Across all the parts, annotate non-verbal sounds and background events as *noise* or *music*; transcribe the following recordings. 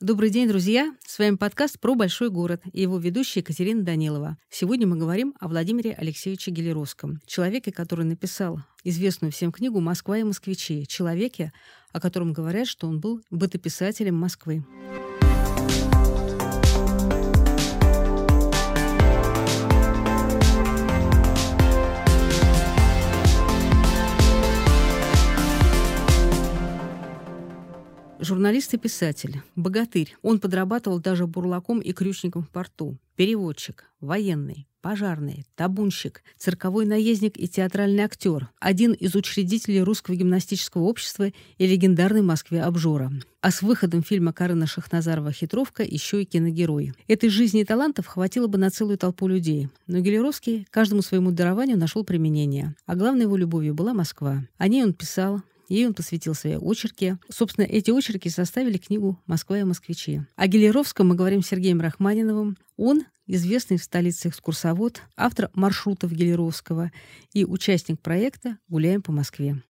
Добрый день, друзья! С вами подкаст про большой город и его ведущая Екатерина Данилова. Сегодня мы говорим о Владимире Алексеевиче Гелеровском, человеке, который написал известную всем книгу «Москва и москвичи», человеке, о котором говорят, что он был бытописателем Москвы. Журналист и писатель, богатырь. Он подрабатывал даже бурлаком и крючником в порту. Переводчик, военный, пожарный, табунщик, цирковой наездник и театральный актер, один из учредителей Русского гимнастического общества и легендарной Москве обжора. А с выходом фильма Карена Шахназарова «Хитровка» еще и киногерой. Этой жизни и талантов хватило бы на целую толпу людей. Но Гелеровский каждому своему дарованию нашел применение. А главной его любовью была Москва. О ней он писал, Ей он посвятил свои очерки. Собственно, эти очерки составили книгу «Москва и москвичи». О Гелеровском мы говорим с Сергеем Рахманиновым. Он известный в столице экскурсовод, автор маршрутов Гелеровского и участник проекта «Гуляем по Москве».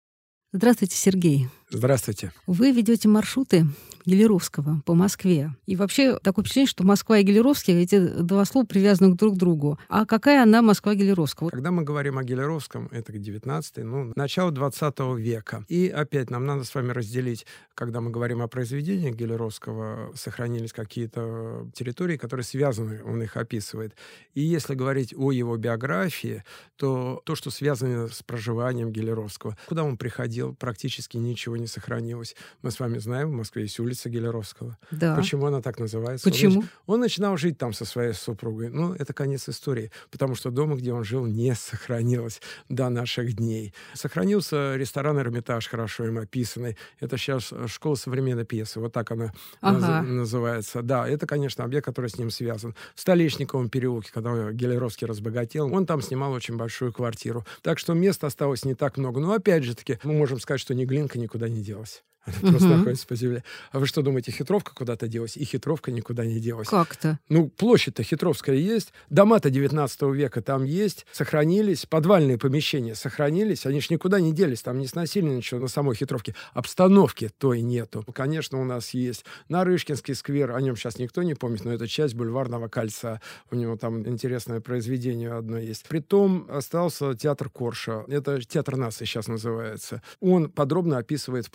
Здравствуйте, Сергей. Здравствуйте. Вы ведете маршруты Гелеровского по Москве. И вообще такое впечатление, что Москва и Гелеровский, эти два слова привязаны друг к другу. А какая она Москва Гелеровского? Когда мы говорим о Гелеровском, это 19 ну, начало 20 века. И опять нам надо с вами разделить, когда мы говорим о произведениях Гелеровского, сохранились какие-то территории, которые связаны, он их описывает. И если говорить о его биографии, то то, что связано с проживанием Гелеровского, куда он приходил, практически ничего не сохранилось. Мы с вами знаем, в Москве есть улица Гелеровского. Да. Почему она так называется? Почему? Он, он начинал жить там со своей супругой. Ну, это конец истории, потому что дома, где он жил, не сохранилось до наших дней. Сохранился ресторан «Эрмитаж», хорошо им описанный. Это сейчас школа современной пьесы, вот так она ага. называется. Да, это, конечно, объект, который с ним связан. В Столешниковом переулке, когда Гелеровский разбогател, он там снимал очень большую квартиру. Так что места осталось не так много. Но опять же таки, мы можем сказать, что ни Глинка никуда не делась. Она угу. просто находится по земле. А вы что думаете, хитровка куда-то делась? И хитровка никуда не делась. Как-то? Ну, площадь-то хитровская есть. Дома-то 19 века там есть. Сохранились. Подвальные помещения сохранились. Они ж никуда не делись. Там не сносили ничего на самой хитровке. Обстановки той нету. Конечно, у нас есть Нарышкинский сквер. О нем сейчас никто не помнит, но это часть бульварного кольца. У него там интересное произведение одно есть. Притом остался театр Корша. Это театр нации сейчас называется. Он подробно описывает в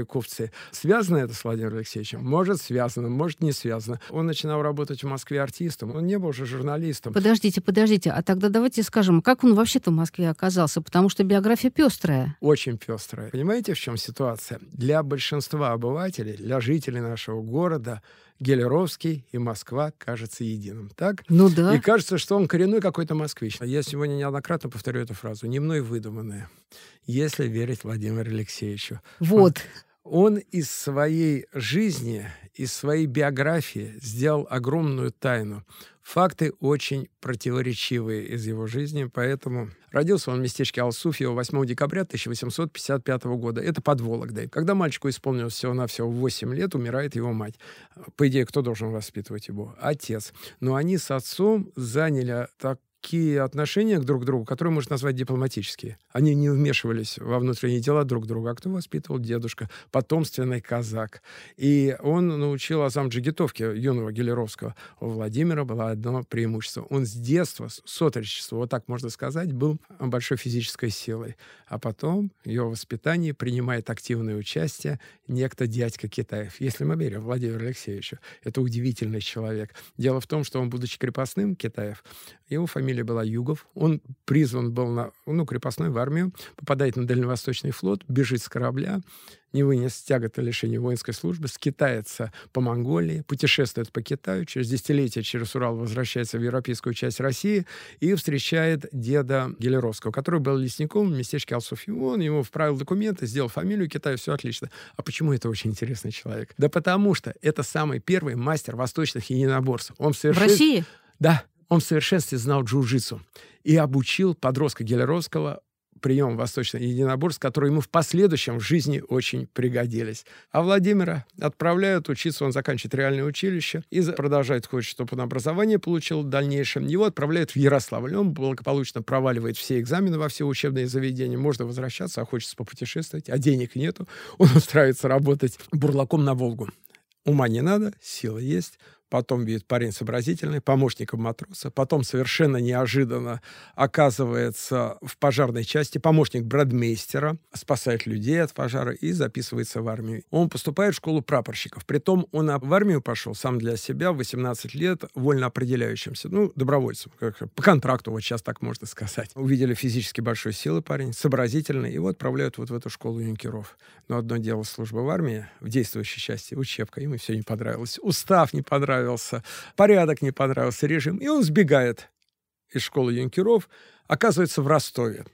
произведении Ковцы. Связано это с Владимиром Алексеевичем? Может, связано, может, не связано. Он начинал работать в Москве артистом, он не был уже журналистом. Подождите, подождите, а тогда давайте скажем, как он вообще-то в Москве оказался? Потому что биография пестрая. Очень пестрая. Понимаете, в чем ситуация? Для большинства обывателей, для жителей нашего города Гелеровский и Москва кажется единым, так? Ну да. И кажется, что он коренной какой-то москвич. Я сегодня неоднократно повторю эту фразу. Не мной выдуманная, если верить Владимиру Алексеевичу. Вот. Он из своей жизни, из своей биографии сделал огромную тайну. Факты очень противоречивые из его жизни, поэтому родился он в местечке Алсуфьево 8 декабря 1855 года. Это под Вологдой. Когда мальчику исполнилось всего-навсего 8 лет, умирает его мать. По идее, кто должен воспитывать его? Отец. Но они с отцом заняли так такие отношения друг к другу, которые можно назвать дипломатические. Они не вмешивались во внутренние дела друг друга. А кто воспитывал дедушка? Потомственный казак. И он научил азам джигитовки юного Гелеровского. У Владимира было одно преимущество. Он с детства, с отрочества, вот так можно сказать, был большой физической силой. А потом его воспитании принимает активное участие некто дядька Китаев. Если мы верим Владимиру Алексеевичу, это удивительный человек. Дело в том, что он, будучи крепостным Китаев, его фамилия была Югов. Он призван был на, ну, крепостной в армию, попадает на Дальневосточный флот, бежит с корабля, не вынес тяготы лишения воинской службы, скитается по Монголии, путешествует по Китаю, через десятилетия через Урал возвращается в европейскую часть России и встречает деда Гелеровского, который был лесником в местечке Алсуфи. Он ему вправил документы, сделал фамилию Китая, все отлично. А почему это очень интересный человек? Да потому что это самый первый мастер восточных единоборств. Он совершил... В России? Да, он в совершенстве знал джиу-джитсу и обучил подростка Гелеровского прием восточного единоборств, которые ему в последующем в жизни очень пригодились. А Владимира отправляют учиться, он заканчивает реальное училище и продолжает, хочет, чтобы он образование получил в дальнейшем. Его отправляют в Ярославль. Он благополучно проваливает все экзамены во все учебные заведения. Можно возвращаться, а хочется попутешествовать, а денег нету. Он *laughs* устраивается работать бурлаком на Волгу Ума не надо, сила есть потом видит парень сообразительный, помощником матроса, потом совершенно неожиданно оказывается в пожарной части помощник брадмейстера, спасает людей от пожара и записывается в армию. Он поступает в школу прапорщиков. Притом он в армию пошел сам для себя в 18 лет вольно определяющимся, ну, добровольцем, как, по контракту, вот сейчас так можно сказать. Увидели физически большой силы парень, сообразительный, его отправляют вот в эту школу юнкеров. Но одно дело служба в армии, в действующей части, учебка, ему все не понравилось. Устав не понравился, понравился, порядок не понравился, режим. И он сбегает из школы юнкеров, оказывается в Ростове.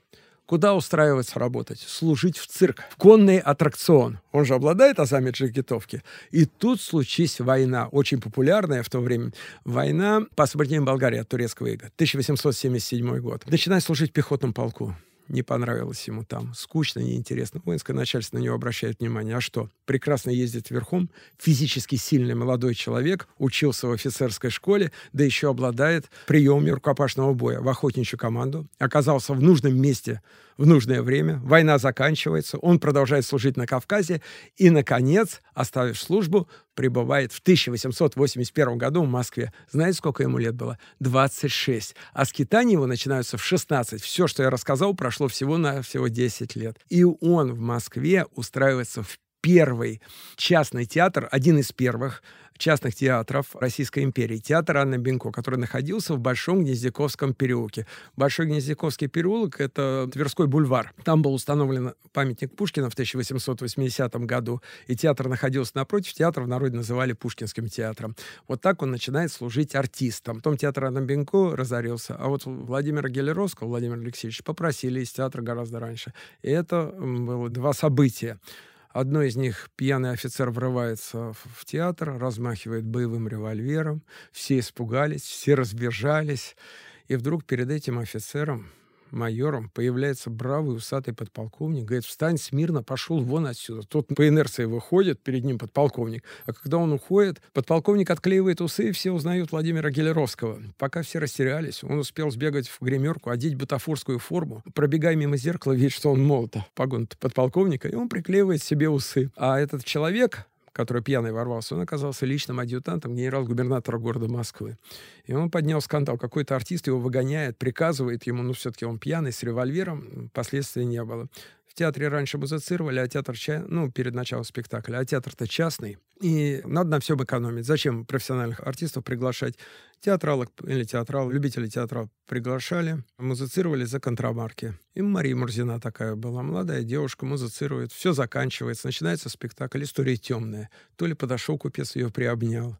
Куда устраивается работать? Служить в цирк, в конный аттракцион. Он же обладает азами джигитовки. И тут случись война, очень популярная в то время. Война по освобождению Болгарии от турецкого ига. 1877 год. Начинает служить в пехотном полку не понравилось ему там. Скучно, неинтересно. Воинское начальство на него обращает внимание. А что? Прекрасно ездит верхом, физически сильный молодой человек, учился в офицерской школе, да еще обладает приемами рукопашного боя в охотничью команду, оказался в нужном месте в нужное время, война заканчивается, он продолжает служить на Кавказе и, наконец, оставив службу, прибывает в 1881 году в Москве. Знаете, сколько ему лет было? 26. А скитания его начинаются в 16. Все, что я рассказал, прошло всего на всего 10 лет. И он в Москве устраивается в первый частный театр, один из первых, частных театров Российской империи. Театр Анны Бенко, который находился в Большом Гнездяковском переулке. Большой Гнездяковский переулок — это Тверской бульвар. Там был установлен памятник Пушкина в 1880 году, и театр находился напротив. Театр в народе называли Пушкинским театром. Вот так он начинает служить артистом. Потом театр Анны Бенко разорился, а вот Владимира Гелеровского, Владимира Алексеевича, попросили из театра гораздо раньше. И это было два события. Одно из них пьяный офицер врывается в театр, размахивает боевым револьвером. Все испугались, все разбежались. И вдруг перед этим офицером майором появляется бравый усатый подполковник, говорит, встань смирно, пошел вон отсюда. Тот по инерции выходит, перед ним подполковник, а когда он уходит, подполковник отклеивает усы, и все узнают Владимира Гелеровского. Пока все растерялись, он успел сбегать в гримерку, одеть бутафорскую форму, пробегая мимо зеркала, видит, что он молото, погон подполковника, и он приклеивает себе усы. А этот человек, который пьяный ворвался, он оказался личным адъютантом генерал-губернатора города Москвы. И он поднял скандал. Какой-то артист его выгоняет, приказывает ему, ну, все-таки он пьяный, с револьвером, последствий не было театре раньше музицировали, а театр, ну, перед началом спектакля, а театр-то частный. И надо на всем экономить. Зачем профессиональных артистов приглашать? Театралок или театрал, любители театра приглашали, музицировали за контрамарки. И Мария Мурзина такая была, молодая девушка, музицирует, все заканчивается, начинается спектакль, история темная. То ли подошел купец, ее приобнял,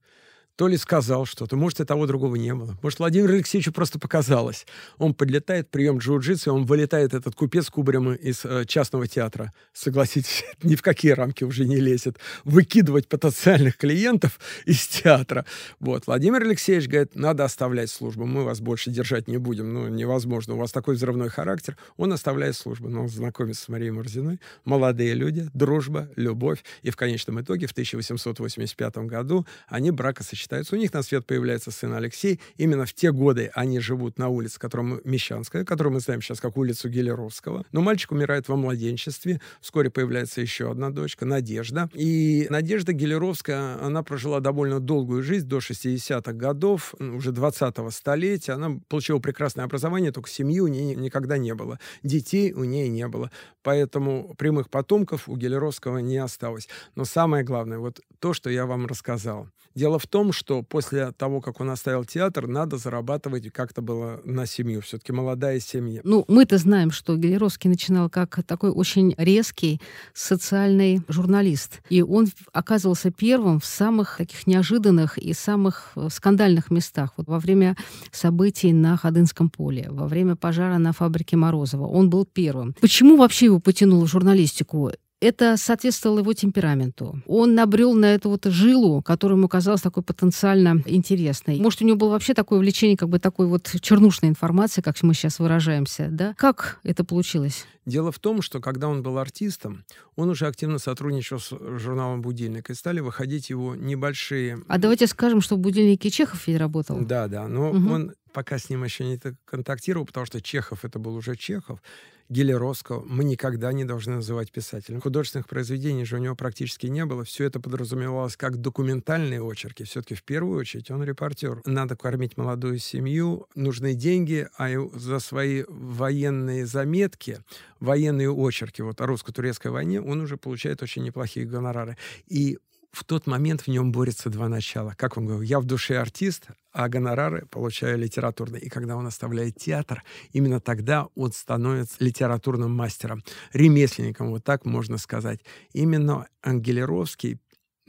то ли сказал что-то, может, и того другого не было. Может, Владимиру Алексеевичу просто показалось. Он подлетает, прием джиу-джитсу, он вылетает, этот купец кубарем из э, частного театра. Согласитесь, ни в какие рамки уже не лезет. Выкидывать потенциальных клиентов из театра. Вот. Владимир Алексеевич говорит, надо оставлять службу, мы вас больше держать не будем. Ну, невозможно, у вас такой взрывной характер. Он оставляет службу, но он знакомится с Марией Мурзиной. Молодые люди, дружба, любовь. И в конечном итоге в 1885 году они бракосочетаются считается. У них на свет появляется сын Алексей. Именно в те годы они живут на улице, которая Мещанская, которую мы знаем сейчас как улицу Гелеровского. Но мальчик умирает во младенчестве. Вскоре появляется еще одна дочка, Надежда. И Надежда Гелеровская, она прожила довольно долгую жизнь, до 60-х годов, уже 20-го столетия. Она получила прекрасное образование, только семьи у нее никогда не было. Детей у нее не было. Поэтому прямых потомков у Гелеровского не осталось. Но самое главное, вот то, что я вам рассказал. Дело в том, что после того, как он оставил театр, надо зарабатывать как-то было на семью. Все-таки молодая семья. Ну, мы-то знаем, что Гелеровский начинал как такой очень резкий социальный журналист. И он оказывался первым в самых таких неожиданных и самых э, скандальных местах. Вот во время событий на Ходынском поле, во время пожара на фабрике Морозова. Он был первым. Почему вообще его потянуло в журналистику? Это соответствовало его темпераменту. Он набрел на эту вот жилу, которая ему казалась такой потенциально интересной. Может, у него было вообще такое увлечение, как бы такой вот чернушной информации, как мы сейчас выражаемся, да? Как это получилось? Дело в том, что когда он был артистом, он уже активно сотрудничал с журналом «Будильник», и стали выходить его небольшие... А давайте скажем, что в «Будильнике» Чехов ведь работал. Да, да, но угу. он пока с ним еще не контактировал, потому что Чехов это был уже Чехов. Гелеровского мы никогда не должны называть писателем. Художественных произведений же у него практически не было. Все это подразумевалось как документальные очерки. Все-таки в первую очередь он репортер. Надо кормить молодую семью, нужны деньги, а за свои военные заметки, военные очерки вот о русско-турецкой войне он уже получает очень неплохие гонорары. И в тот момент в нем борются два начала. Как он говорил, я в душе артист, а гонорары получаю литературные. И когда он оставляет театр, именно тогда он становится литературным мастером, ремесленником, вот так можно сказать. Именно Ангелеровский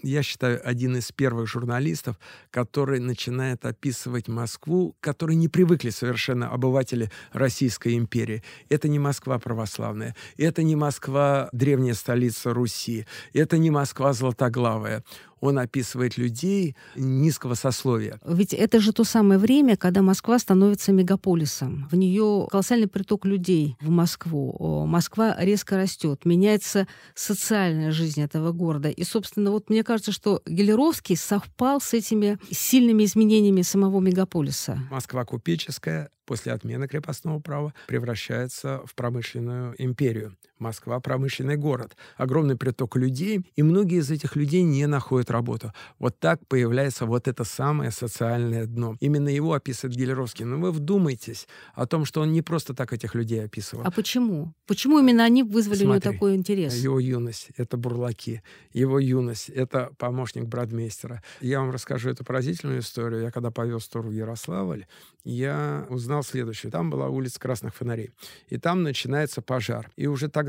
я считаю, один из первых журналистов, который начинает описывать Москву, которые не привыкли совершенно обыватели Российской империи. Это не Москва православная, это не Москва древняя столица Руси, это не Москва златоглавая он описывает людей низкого сословия. Ведь это же то самое время, когда Москва становится мегаполисом. В нее колоссальный приток людей в Москву. Москва резко растет, меняется социальная жизнь этого города. И, собственно, вот мне кажется, что Гелеровский совпал с этими сильными изменениями самого мегаполиса. Москва купеческая, после отмены крепостного права превращается в промышленную империю. Москва — промышленный город, огромный приток людей, и многие из этих людей не находят работу. Вот так появляется вот это самое социальное дно. Именно его описывает Гелеровский. Но вы вдумайтесь о том, что он не просто так этих людей описывал. А почему? Почему именно они вызвали Смотри, у него такой интерес? Его юность — это бурлаки. Его юность — это помощник Брадмейстера. Я вам расскажу эту поразительную историю. Я когда повез тур в Ярославль, я узнал следующее. Там была улица Красных Фонарей. И там начинается пожар. И уже тогда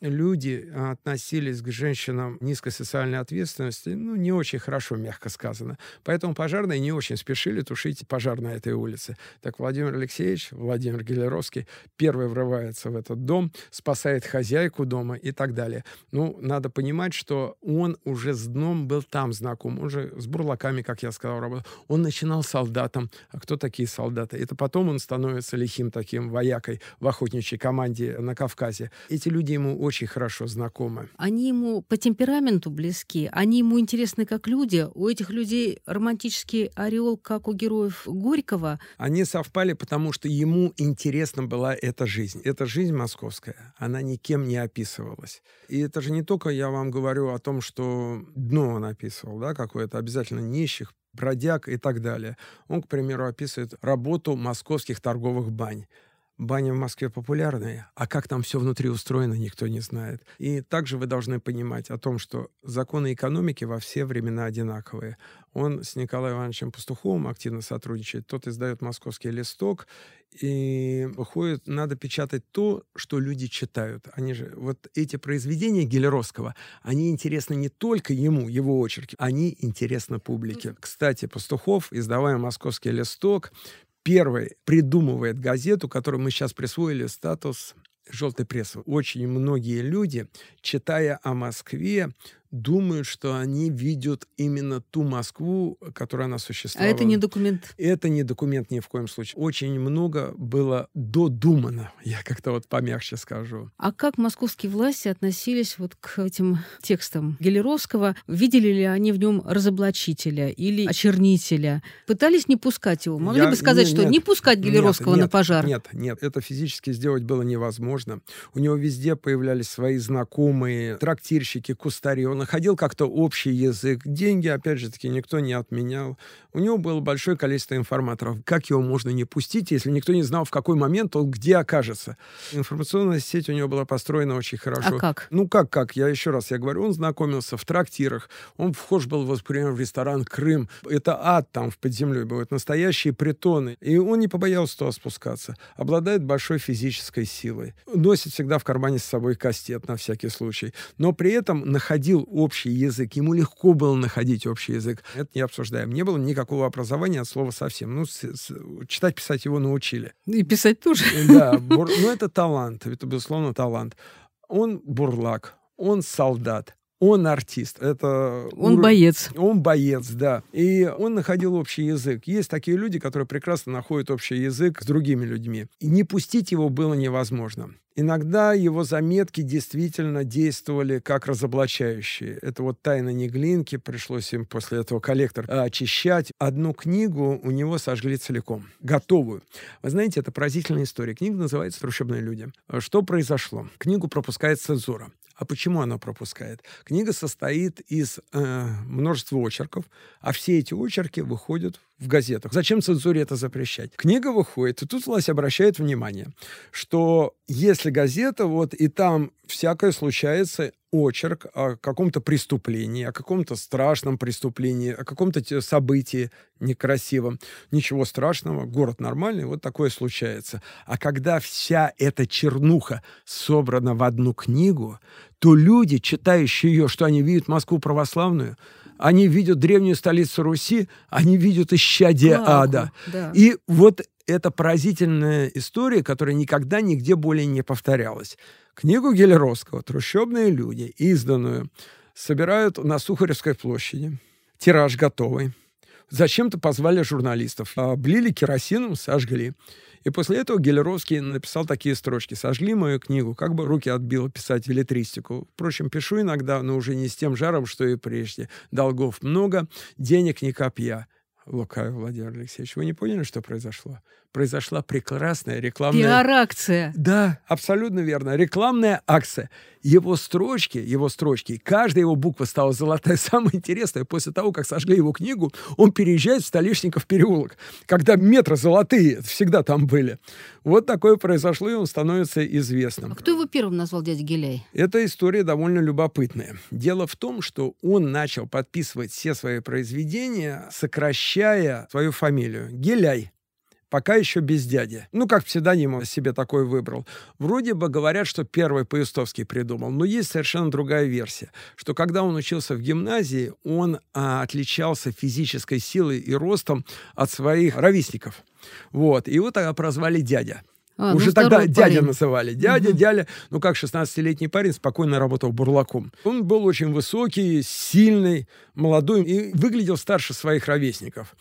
люди относились к женщинам низкой социальной ответственности, ну, не очень хорошо, мягко сказано. Поэтому пожарные не очень спешили тушить пожар на этой улице. Так Владимир Алексеевич, Владимир Гелеровский, первый врывается в этот дом, спасает хозяйку дома и так далее. Ну, надо понимать, что он уже с дном был там знаком. Он же с бурлаками, как я сказал, работал. Он начинал солдатом. А кто такие солдаты? Это потом он становится лихим таким воякой в охотничьей команде на Кавказе. Эти люди ему очень хорошо знакомы. Они ему по темпераменту близки, они ему интересны как люди. У этих людей романтический ореол, как у героев Горького. Они совпали, потому что ему интересна была эта жизнь. Эта жизнь московская, она никем не описывалась. И это же не только я вам говорю о том, что дно он описывал, да, какое-то обязательно нищих, бродяг и так далее. Он, к примеру, описывает работу московских торговых бань. Бани в Москве популярные, а как там все внутри устроено, никто не знает. И также вы должны понимать о том, что законы экономики во все времена одинаковые. Он с Николаем Ивановичем Пастуховым активно сотрудничает. Тот издает «Московский листок», и выходит, надо печатать то, что люди читают. Они же, вот эти произведения Гелеровского, они интересны не только ему, его очерки, они интересны публике. Кстати, Пастухов, издавая «Московский листок», первый придумывает газету, которой мы сейчас присвоили статус желтой прессы. Очень многие люди, читая о Москве, думают, что они видят именно ту Москву, которая она существовала. А это не документ? Это не документ ни в коем случае. Очень много было додумано, я как-то вот помягче скажу. А как московские власти относились вот к этим текстам Гелеровского? Видели ли они в нем разоблачителя или очернителя? Пытались не пускать его? Могли я... бы сказать, нет, что нет, не пускать Гелеровского нет, на пожар? Нет, нет, это физически сделать было невозможно. У него везде появлялись свои знакомые, трактирщики, кустари. Он находил как-то общий язык. Деньги, опять же таки, никто не отменял. У него было большое количество информаторов. Как его можно не пустить, если никто не знал, в какой момент он где окажется? Информационная сеть у него была построена очень хорошо. А как? Ну, как, как? Я еще раз, я говорю, он знакомился в трактирах. Он вхож был, например, в ресторан «Крым». Это ад там в под землей бывают, настоящие притоны. И он не побоялся туда спускаться. Обладает большой физической силой. Носит всегда в кармане с собой кастет на всякий случай. Но при этом находил общий язык. Ему легко было находить общий язык. Это не обсуждаем. Не было никакого образования от слова совсем. Ну, с, с, читать, писать его научили. И писать тоже. Да. Бур, ну, это талант. Это, безусловно, талант. Он бурлак, он солдат, он артист. Это он ур... боец. Он боец, да. И он находил общий язык. Есть такие люди, которые прекрасно находят общий язык с другими людьми. И не пустить его было невозможно. Иногда его заметки действительно действовали как разоблачающие. Это вот «Тайна Неглинки», пришлось им после этого коллектор очищать. Одну книгу у него сожгли целиком, готовую. Вы знаете, это поразительная история. Книга называется «Трущобные люди». Что произошло? Книгу пропускает цензура. А почему она пропускает? Книга состоит из э, множества очерков, а все эти очерки выходят в газетах. Зачем цензуре это запрещать? Книга выходит, и тут власть обращает внимание, что если газета, вот и там всякое случается, очерк о каком-то преступлении, о каком-то страшном преступлении, о каком-то событии некрасивом. Ничего страшного, город нормальный, вот такое случается. А когда вся эта чернуха собрана в одну книгу, то люди, читающие ее, что они видят Москву православную, они видят древнюю столицу Руси, они видят исчадие Клаку, ада. Да. И вот это поразительная история, которая никогда нигде более не повторялась. Книгу Гелеровского «Трущобные люди», изданную, собирают на Сухаревской площади. Тираж готовый. Зачем-то позвали журналистов. Облили керосином, сожгли. И после этого Гелеровский написал такие строчки. «Сожгли мою книгу, как бы руки отбило писать билетристику. Впрочем, пишу иногда, но уже не с тем жаром, что и прежде. Долгов много, денег ни копья». Лукавый Владимир Алексеевич, вы не поняли, что произошло? Произошла прекрасная рекламная... Пиар-акция. Да, абсолютно верно. Рекламная акция. Его строчки, его строчки, каждая его буква стала золотая. *laughs* Самое интересное, после того, как сожгли его книгу, он переезжает в Столешников переулок, когда метры золотые всегда там были. Вот такое произошло, и он становится известным. А кто его первым назвал дядя Геляй? Эта история довольно любопытная. Дело в том, что он начал подписывать все свои произведения, сокращая свою фамилию. Геляй пока еще без дяди. Ну, как псевдоним себе такой выбрал. Вроде бы говорят, что первый Паистовский придумал, но есть совершенно другая версия, что когда он учился в гимназии, он а, отличался физической силой и ростом от своих ровесников. Вот. И его тогда прозвали дядя. А, ну Уже ну, тогда парень. дядя называли. Дядя, угу. дядя. Ну, как 16-летний парень спокойно работал бурлаком. Он был очень высокий, сильный, молодой и выглядел старше своих ровесников.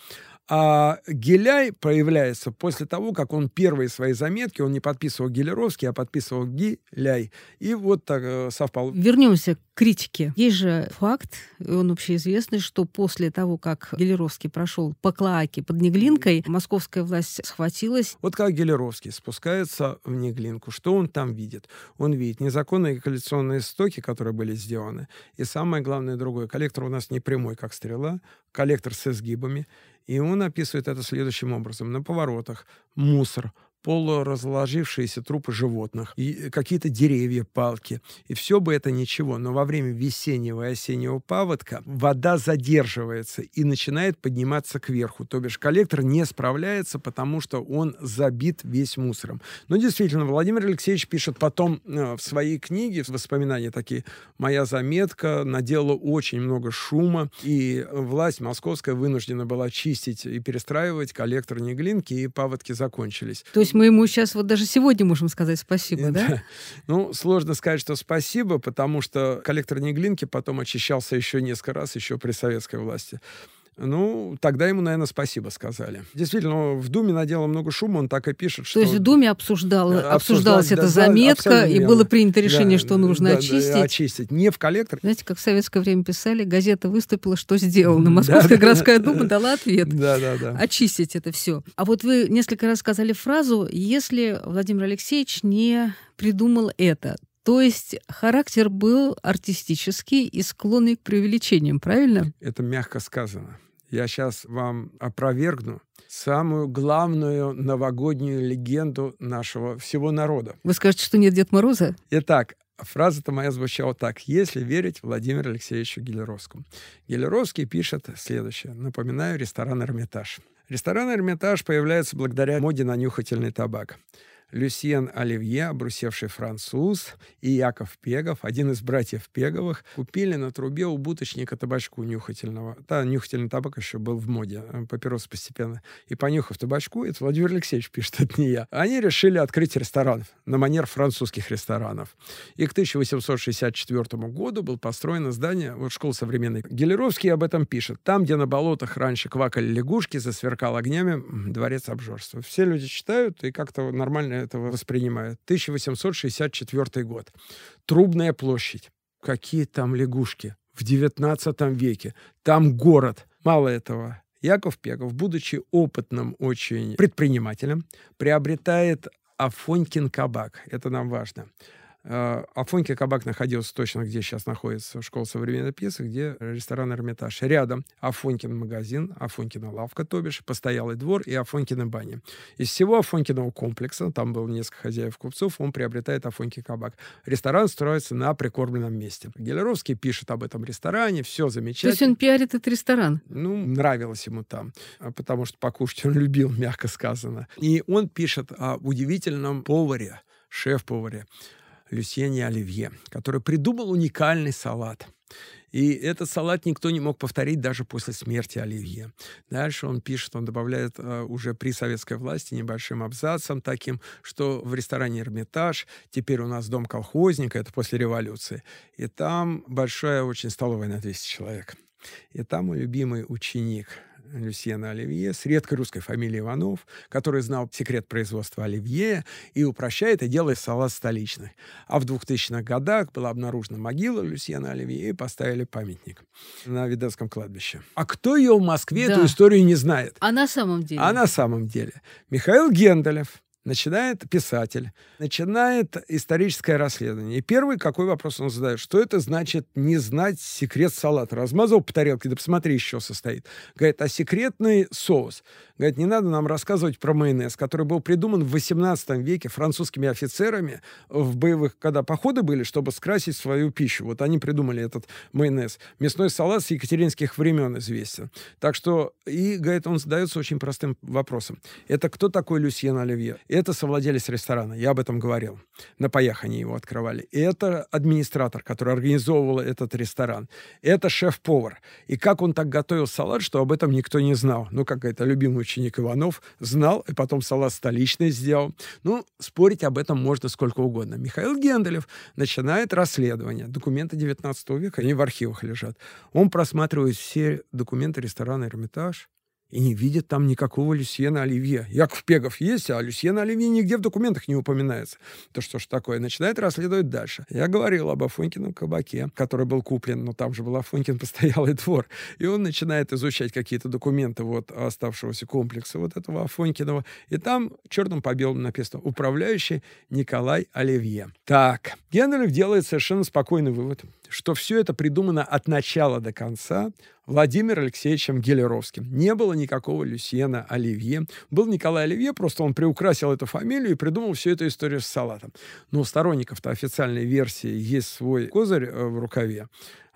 А Геляй появляется после того, как он первые свои заметки, он не подписывал Гелеровский, а подписывал Геляй. И вот так э, совпал. Вернемся к критике. Есть же факт, он общеизвестный, что после того, как Гелеровский прошел по Клоаке под Неглинкой, московская власть схватилась. Вот как Гелеровский спускается в Неглинку, что он там видит? Он видит незаконные коллекционные стоки, которые были сделаны, и самое главное другое. Коллектор у нас не прямой, как стрела, коллектор с изгибами. И он описывает это следующим образом. На поворотах мусор, полуразложившиеся трупы животных, и какие-то деревья, палки. И все бы это ничего, но во время весеннего и осеннего паводка вода задерживается и начинает подниматься кверху. То бишь коллектор не справляется, потому что он забит весь мусором. Но действительно, Владимир Алексеевич пишет потом э, в своей книге, воспоминания такие, «Моя заметка наделала очень много шума, и власть московская вынуждена была чистить и перестраивать коллектор Неглинки, и паводки закончились». То есть мы ему сейчас вот даже сегодня можем сказать спасибо, да? Ну, сложно сказать, что спасибо, потому что коллектор Неглинки потом очищался еще несколько раз, еще при советской власти. Ну, тогда ему, наверное, спасибо сказали. Действительно, в Думе наделала много шума, он так и пишет, что... То есть в Думе обсуждал, обсуждалась да, эта да, заметка, да, и было принято решение, да, что нужно да, очистить. Да, очистить. Не в коллектор. Знаете, как в советское время писали, газета выступила, что сделано. *laughs* Московская городская дума дала ответ. Да, да, да. Очистить это все. А вот вы несколько раз сказали фразу, если Владимир Алексеевич не придумал это, то есть характер был артистический и склонный к преувеличениям, правильно? Это мягко сказано я сейчас вам опровергну самую главную новогоднюю легенду нашего всего народа. Вы скажете, что нет Дед Мороза? Итак, фраза-то моя звучала так. Если верить Владимиру Алексеевичу Гелеровскому. Гелеровский пишет следующее. Напоминаю, ресторан «Эрмитаж». Ресторан «Эрмитаж» появляется благодаря моде на нюхательный табак. Люсьен Оливье, обрусевший француз, и Яков Пегов, один из братьев Пеговых, купили на трубе у буточника табачку нюхательного. Да, нюхательный табак еще был в моде, э, папирос постепенно. И понюхав табачку, это Владимир Алексеевич пишет, это не я, они решили открыть ресторан на манер французских ресторанов. И к 1864 году был построено здание, вот школа современной. Гелеровский об этом пишет. Там, где на болотах раньше квакали лягушки, засверкал огнями дворец обжорства. Все люди читают и как-то нормально этого воспринимают. 1864 год. Трубная площадь. Какие там лягушки? В 19 веке. Там город. Мало этого. Яков Пегов, будучи опытным очень предпринимателем, приобретает Афонькин кабак. Это нам важно. Э, Афоньки кабак находился точно, где сейчас находится школа современной пьесы, где ресторан «Эрмитаж». Рядом Афонькин магазин, Афонькина лавка, то бишь, постоялый двор и Афонькина баня. Из всего Афонькиного комплекса, там было несколько хозяев-купцов, он приобретает Афоньки кабак. Ресторан строится на прикормленном месте. Гелеровский пишет об этом ресторане, все замечательно. То есть он пиарит этот ресторан? Ну, нравилось ему там, а потому что покушать он *laughs* любил, мягко сказано. И он пишет о удивительном поваре, шеф-поваре, Люсьене Оливье, который придумал уникальный салат. И этот салат никто не мог повторить даже после смерти Оливье. Дальше он пишет, он добавляет э, уже при советской власти небольшим абзацем таким, что в ресторане «Эрмитаж» теперь у нас дом колхозника, это после революции, и там большая очень столовая на 200 человек. И там мой любимый ученик Люсьена Оливье с редкой русской фамилией Иванов, который знал секрет производства оливье и упрощает и делает салат столичный. А в 2000-х годах была обнаружена могила Люсьена Оливье и поставили памятник на Виденском кладбище. А кто ее в Москве да. эту историю не знает? А на самом деле? А на самом деле. Михаил Генделев, начинает писатель, начинает историческое расследование. И первый какой вопрос он задает? Что это значит не знать секрет салата? Размазал по тарелке, да посмотри, еще состоит. Говорит, а секретный соус? Говорит, не надо нам рассказывать про майонез, который был придуман в 18 веке французскими офицерами в боевых, когда походы были, чтобы скрасить свою пищу. Вот они придумали этот майонез. Мясной салат с екатеринских времен известен. Так что, и, говорит, он задается очень простым вопросом. Это кто такой Люсьен Оливье? Это совладелец ресторана, я об этом говорил. На паях его открывали. И это администратор, который организовывал этот ресторан. Это шеф-повар. И как он так готовил салат, что об этом никто не знал. Ну, как это любимый ученик Иванов знал, и потом салат столичный сделал. Ну, спорить об этом можно сколько угодно. Михаил Генделев начинает расследование. Документы 19 века, они в архивах лежат. Он просматривает все документы ресторана «Эрмитаж», и не видит там никакого Люсьена Оливье. Яков Пегов есть, а Люсьена Оливье нигде в документах не упоминается. То что ж такое? Начинает расследовать дальше. Я говорил об Афонькином кабаке, который был куплен, но там же был Афонькин *laughs* постоялый двор. И он начинает изучать какие-то документы вот оставшегося комплекса вот этого Афонькиного. И там черным по белому написано «Управляющий Николай Оливье». Так, Генрих делает совершенно спокойный вывод, что все это придумано от начала до конца Владимиром Алексеевичем Гелеровским. Не было никакого Люсьена Оливье. Был Николай Оливье, просто он приукрасил эту фамилию и придумал всю эту историю с салатом. Но у сторонников-то официальной версии есть свой козырь э, в рукаве.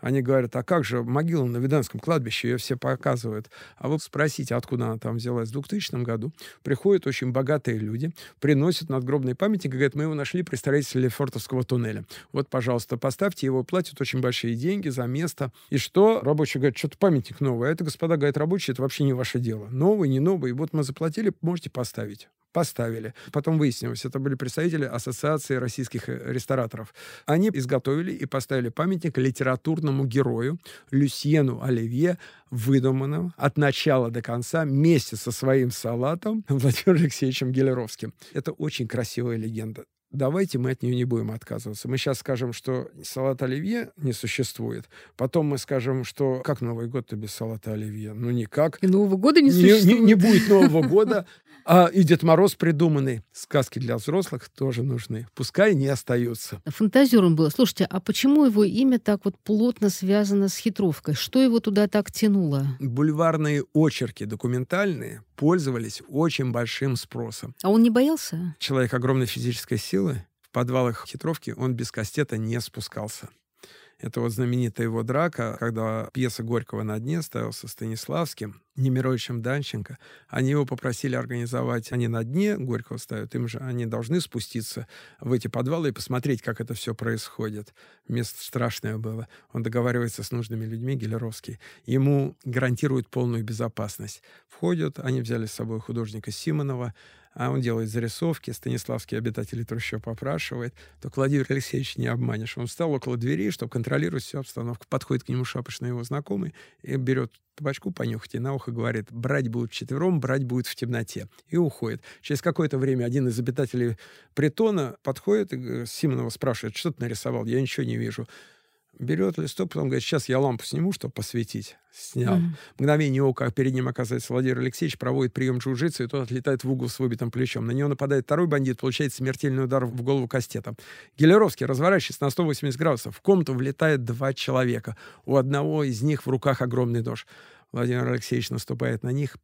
Они говорят, а как же могила на Виданском кладбище, ее все показывают. А вы спросите, откуда она там взялась. В 2000 году приходят очень богатые люди, приносят надгробный памятник и говорят, мы его нашли при строительстве Лефортовского туннеля. Вот, пожалуйста, поставьте его, платят очень большие деньги за место. И что? Рабочий говорит, что-то памятник новый. А это, господа, говорит, рабочий, это вообще не ваше дело. Новый, не новый. Вот мы заплатили, можете поставить поставили. Потом выяснилось, это были представители Ассоциации российских э, рестораторов. Они изготовили и поставили памятник литературному герою Люсьену Оливье, выдуманному от начала до конца вместе со своим салатом *laughs* Владимиром Алексеевичем Гелеровским. Это очень красивая легенда давайте мы от нее не будем отказываться. Мы сейчас скажем, что салат оливье не существует. Потом мы скажем, что как Новый год-то без салата оливье? Ну, никак. И Нового года не существует. Не, не, не будет Нового года. *laughs* А и Дед Мороз придуманный. Сказки для взрослых тоже нужны. Пускай не остаются. Фантазером было. Слушайте, а почему его имя так вот плотно связано с хитровкой? Что его туда так тянуло? Бульварные очерки документальные пользовались очень большим спросом. А он не боялся? Человек огромной физической силы. В подвалах хитровки он без кастета не спускался. Это вот знаменитая его драка, когда пьеса Горького на дне ставился Станиславским. Немировичем Данченко. Они его попросили организовать, они на дне Горького ставят, им же они должны спуститься в эти подвалы и посмотреть, как это все происходит. Место страшное было. Он договаривается с нужными людьми, Гелеровский. Ему гарантируют полную безопасность. Входят, они взяли с собой художника Симонова, а он делает зарисовки, станиславские обитатели трущоб опрашивает, то Владимир Алексеевич не обманешь. Он встал около двери, чтобы контролировать всю обстановку. Подходит к нему шапочный его знакомый и берет табачку понюхать и на ухо говорит, брать будут четвером, брать будет в темноте. И уходит. Через какое-то время один из обитателей притона подходит и Симонова спрашивает, что ты нарисовал? Я ничего не вижу берет листок, потом говорит, сейчас я лампу сниму, чтобы посветить. Снял. Mm-hmm. Мгновение ока перед ним оказывается Владимир Алексеевич, проводит прием джиу-джитсу, и тот отлетает в угол с выбитым плечом. На него нападает второй бандит, получает смертельный удар в голову кастетом. Гелеровский, разворачиваясь на 180 градусов, в комнату влетает два человека. У одного из них в руках огромный нож. Владимир Алексеевич наступает на них,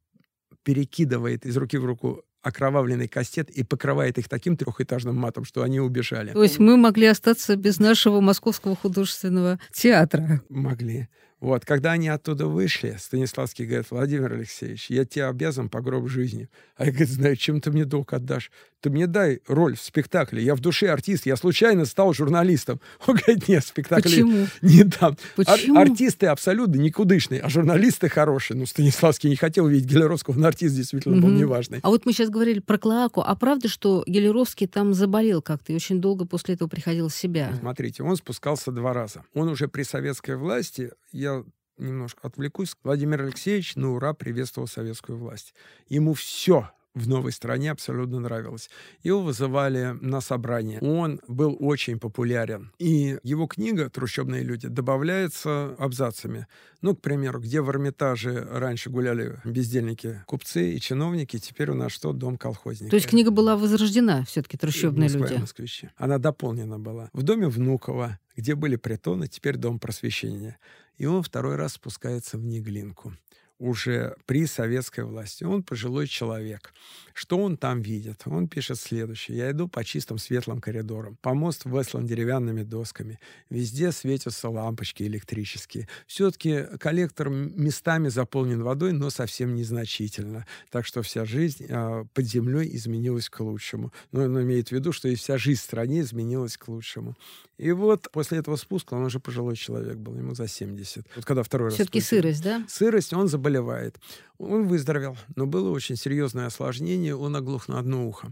перекидывает из руки в руку окровавленный кастет и покрывает их таким трехэтажным матом, что они убежали. То есть мы могли остаться без нашего Московского художественного театра? Могли. Вот, когда они оттуда вышли, Станиславский говорит, Владимир Алексеевич, я тебе обязан по гроб жизни. А я, говорит, знаю, чем ты мне долг отдашь? Ты мне дай роль в спектакле. Я в душе артист, я случайно стал журналистом. Он говорит, нет, спектакль Почему? не дам. Почему? Ар- артисты абсолютно никудышные, а журналисты хорошие. Ну, Станиславский не хотел видеть Гелеровского, но артист действительно был неважный. А вот мы сейчас говорили про Клоаку. А правда, что Гелеровский там заболел как-то и очень долго после этого приходил в себя? Смотрите, он спускался два раза. Он уже при советской власти, я немножко отвлекусь, Владимир Алексеевич на ура приветствовал советскую власть. Ему все в новой стране абсолютно нравилось. Его вызывали на собрание. Он был очень популярен. И его книга «Трущобные люди» добавляется абзацами. Ну, к примеру, где в Эрмитаже раньше гуляли бездельники, купцы и чиновники, теперь у нас что? Дом колхозника. То есть книга была возрождена все-таки «Трущобные Москва люди». москвичи. Она дополнена была. В доме Внукова, где были притоны, теперь дом просвещения. И он второй раз спускается в Неглинку уже при советской власти. Он пожилой человек. Что он там видит? Он пишет следующее. «Я иду по чистым светлым коридорам. Помост выслан деревянными досками. Везде светятся лампочки электрические. Все-таки коллектор местами заполнен водой, но совсем незначительно. Так что вся жизнь э, под землей изменилась к лучшему. Но он имеет в виду, что и вся жизнь в стране изменилась к лучшему. И вот после этого спуска он уже пожилой человек был, ему за 70. Вот когда второй раз... Все-таки сырость, да? Сырость, он заболевает. Он выздоровел, но было очень серьезное осложнение, он оглох на одно ухо.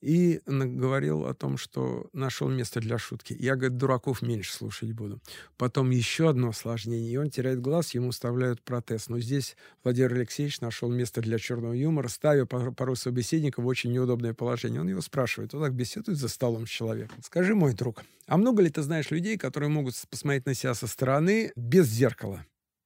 И говорил о том, что нашел место для шутки. Я, говорит, дураков меньше слушать буду. Потом еще одно осложнение, и он теряет глаз, ему вставляют протез. Но здесь Владимир Алексеевич нашел место для черного юмора, ставя порой собеседника в очень неудобное положение. Он его спрашивает, он так беседует за столом с человеком. Скажи, мой друг, а много ли ты знаешь людей, которые могут посмотреть на себя со стороны без зеркала?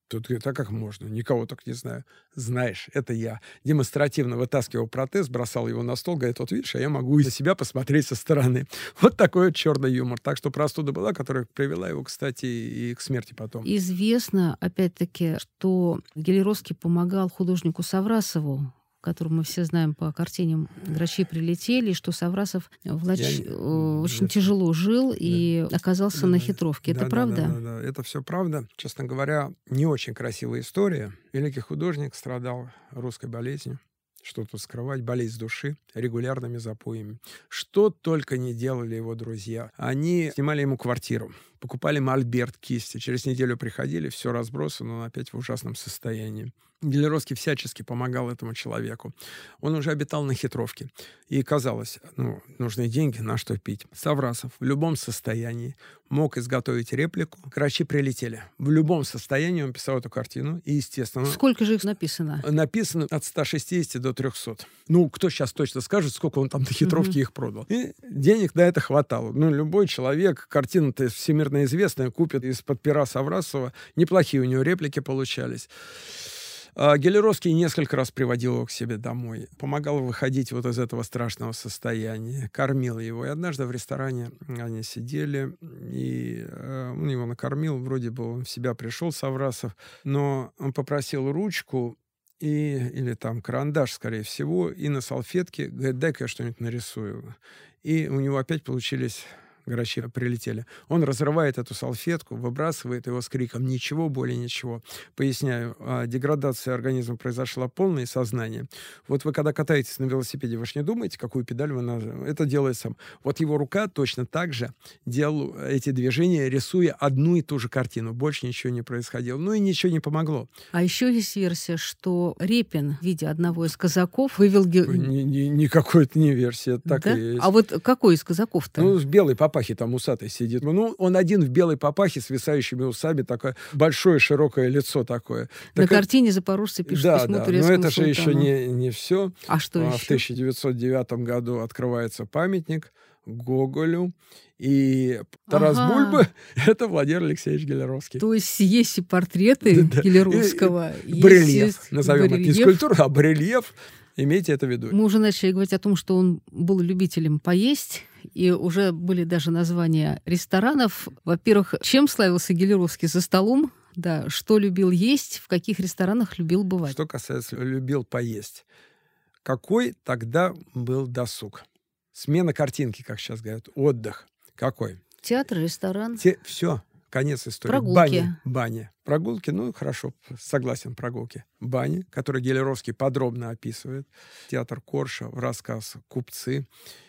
Тут говорит, а как можно? Никого так не знаю. Знаешь, это я. Демонстративно вытаскивал протез, бросал его на стол, говорит, вот видишь, а я могу на себя посмотреть со стороны. *laughs* Вот такой вот черный юмор. Так что простуда была, которая привела его, кстати, и к смерти потом. Известно, опять-таки, что Гелеровский помогал художнику Саврасову которую мы все знаем по картинам «Грачи прилетели», что Саврасов влач... Я... Э, очень да. тяжело жил да. и оказался да, на хитровке. Да, это да, правда? Да, да, да, это все правда. Честно говоря, не очень красивая история. Великий художник страдал русской болезнью что тут скрывать, болезнь души, регулярными запоями. Что только не делали его друзья. Они снимали ему квартиру, покупали мольберт кисти, через неделю приходили, все разбросано, но опять в ужасном состоянии. Гелеровский всячески помогал этому человеку. Он уже обитал на хитровке. И казалось, ну, нужны деньги, на что пить. Саврасов в любом состоянии мог изготовить реплику. Крачи прилетели. В любом состоянии он писал эту картину. И, естественно... Сколько же их написано? Написано от 160 до 300. Ну, кто сейчас точно скажет, сколько он там на хитровке mm-hmm. их продал. И денег на это хватало. Ну, любой человек, картина-то всемирно известная, купит из-под пера Саврасова. Неплохие у него реплики получались. А, Гелеровский несколько раз приводил его к себе домой, помогал выходить вот из этого страшного состояния, кормил его. И однажды в ресторане они сидели, и э, он его накормил, вроде бы он в себя пришел, Саврасов, но он попросил ручку и, или там карандаш, скорее всего, и на салфетке, говорит, дай-ка я что-нибудь нарисую. И у него опять получились грачи прилетели. Он разрывает эту салфетку, выбрасывает его с криком «Ничего, более ничего». Поясняю, а, деградация организма произошла полное сознание. Вот вы когда катаетесь на велосипеде, вы же не думаете, какую педаль вы нажимаете. Это делает сам. Вот его рука точно так же делал эти движения, рисуя одну и ту же картину. Больше ничего не происходило. Ну и ничего не помогло. А еще есть версия, что Репин в виде одного из казаков вывел... Никакой это не версия, это так да? и есть. А вот какой из казаков-то? Ну, в белой папахе там усатый сидит. Ну, он один в белой папахе с висающими усами, такое большое широкое лицо такое. На так картине запорожцы пишут да, письмо да, турецкому но это же султану. еще не, не все. А что а, еще? В 1909 году открывается памятник Гоголю. И Тарас Ага. Бульба — это Владимир Алексеевич Гелеровский. То есть есть и портреты *laughs* Да. Гелеровского, есть Барельеф. Назовем это не скульптура, а барельеф. Имейте это в виду. Мы уже начали говорить о том, что он был любителем поесть, и уже были даже названия ресторанов. Во-первых, чем славился Гелеровский за столом? Да, что любил есть, в каких ресторанах любил бывать. Что касается любил поесть. Какой тогда был досуг? Смена картинки, как сейчас говорят, отдых. Какой? Театр, ресторан. Те, все, конец истории. Прогулки. Баня, баня. Прогулки, ну, хорошо, согласен, прогулки. Бани, которые Гелеровский подробно описывает. Театр Корша, рассказ «Купцы».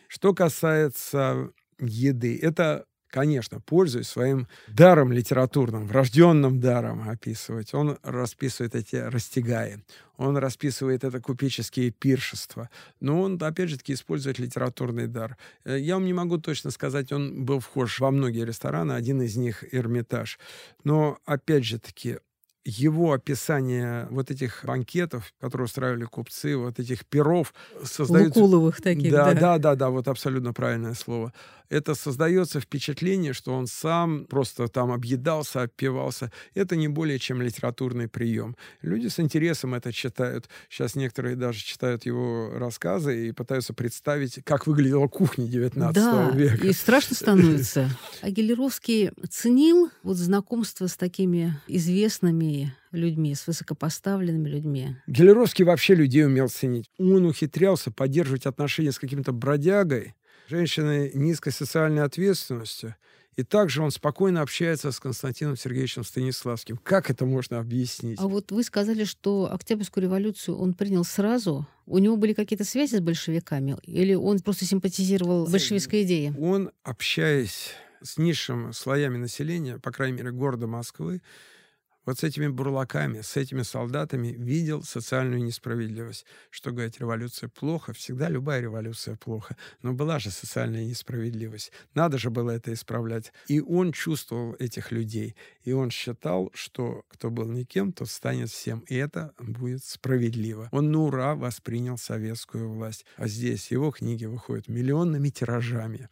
Что касается еды, это, конечно, пользуясь своим даром литературным, врожденным даром описывать. Он расписывает эти растягаи, он расписывает это купеческие пиршества. Но он, опять же таки, использует литературный дар. Э, Я вам не могу точно сказать, он был вхож во многие рестораны, один из них — Эрмитаж. Но, опять же таки, его описание вот этих банкетов, которые устраивали купцы, вот этих перов, создают... Лукуловых таких, да, да. да, да, да, вот абсолютно правильное слово. Это создается впечатление, что он сам просто там объедался, опивался. Это не более чем литературный прием. Люди с интересом это читают. Сейчас некоторые даже читают его рассказы и пытаются представить, как выглядела кухня 19 Да, века. и страшно становится. *laughs* А Гелеровский ценил вот знакомство с такими известными людьми, с высокопоставленными людьми. Гелеровский вообще людей умел ценить. Он ухитрялся поддерживать отношения с каким-то бродягой, женщиной низкой социальной ответственностью. И также он спокойно общается с Константином Сергеевичем Станиславским. Как это можно объяснить? А вот вы сказали, что Октябрьскую революцию он принял сразу. У него были какие-то связи с большевиками? Или он просто симпатизировал большевистской идее? Он, общаясь с низшими слоями населения, по крайней мере, города Москвы, вот с этими бурлаками, с этими солдатами видел социальную несправедливость. Что говорить, революция плохо, всегда любая революция плохо. Но была же социальная несправедливость. Надо же было это исправлять. И он чувствовал этих людей. И он считал, что кто был никем, тот станет всем. И это будет справедливо. Он на ура воспринял советскую власть. А здесь его книги выходят миллионными тиражами.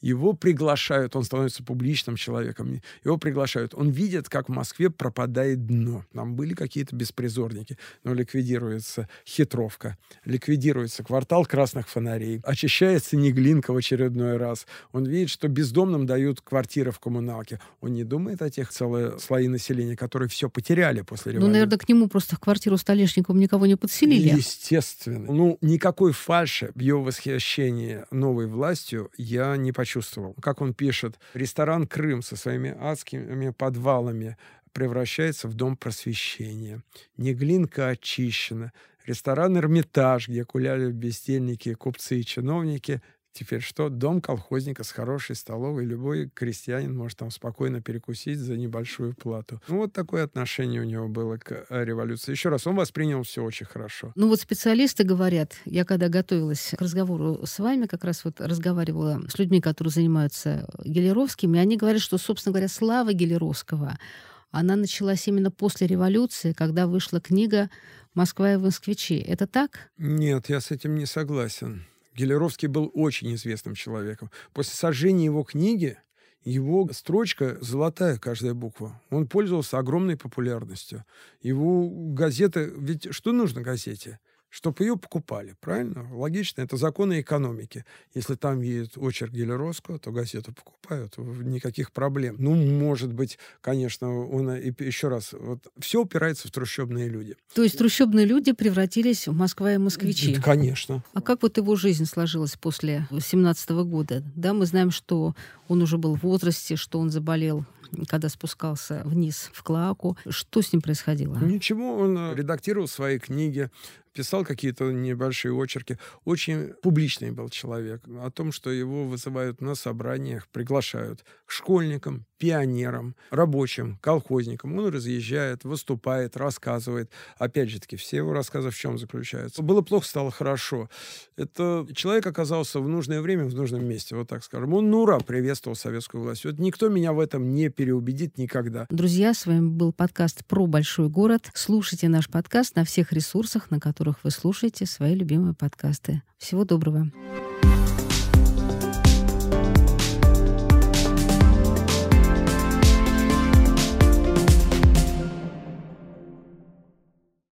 Его приглашают, он становится публичным человеком. Его приглашают. Он видит, как в Москве пропадает дно. Там были какие-то беспризорники, но ликвидируется хитровка, ликвидируется квартал красных фонарей, очищается Неглинка в очередной раз. Он видит, что бездомным дают квартиры в коммуналке. Он не думает о тех целые слои населения, которые все потеряли после Ну, революции. наверное, к нему просто в квартиру Столешниковым никого не подселили. Естественно. Ну, никакой фальши в его восхищении новой властью я не почувствовал. Как он пишет, ресторан «Крым» со своими адскими подвалами превращается в дом просвещения. Неглинка очищена. Ресторан «Эрмитаж», где гуляли бездельники, купцы и чиновники, Теперь что? Дом колхозника с хорошей столовой. Любой крестьянин может там спокойно перекусить за небольшую плату. Ну, вот такое отношение у него было к э, революции. Еще раз, он воспринял все очень хорошо. Ну вот специалисты говорят, я когда готовилась к разговору с вами, как раз вот разговаривала с людьми, которые занимаются Гелеровским, и они говорят, что, собственно говоря, слава Гелеровского, она началась именно после революции, когда вышла книга «Москва и москвичи». Это так? Нет, я с этим не согласен. Гелеровский был очень известным человеком. После сожжения его книги его строчка золотая, каждая буква. Он пользовался огромной популярностью. Его газета... Ведь что нужно газете? Чтобы ее покупали, правильно? Логично, это законы экономики. Если там едет очерк Гелеровского, то газету покупают, никаких проблем. Ну, может быть, конечно, он, еще раз, вот все упирается в трущобные люди. То есть трущобные люди превратились в Москва и москвичи? Да, конечно. А как вот его жизнь сложилась после 17 года? Да, мы знаем, что он уже был в возрасте, что он заболел когда спускался вниз в Клоаку. Что с ним происходило? Ничего, он э, редактировал свои книги, писал какие-то небольшие очерки. Очень публичный был человек. О том, что его вызывают на собраниях, приглашают к школьникам, пионерам, рабочим, колхозникам. Он разъезжает, выступает, рассказывает. Опять же таки, все его рассказы в чем заключаются? Было плохо, стало хорошо. Это человек оказался в нужное время, в нужном месте, вот так скажем. Он, ну, ура, приветствовал советскую власть. Вот никто меня в этом не переубедит никогда. Друзья, с вами был подкаст про большой город. Слушайте наш подкаст на всех ресурсах, на которых вы слушаете свои любимые подкасты. Всего доброго.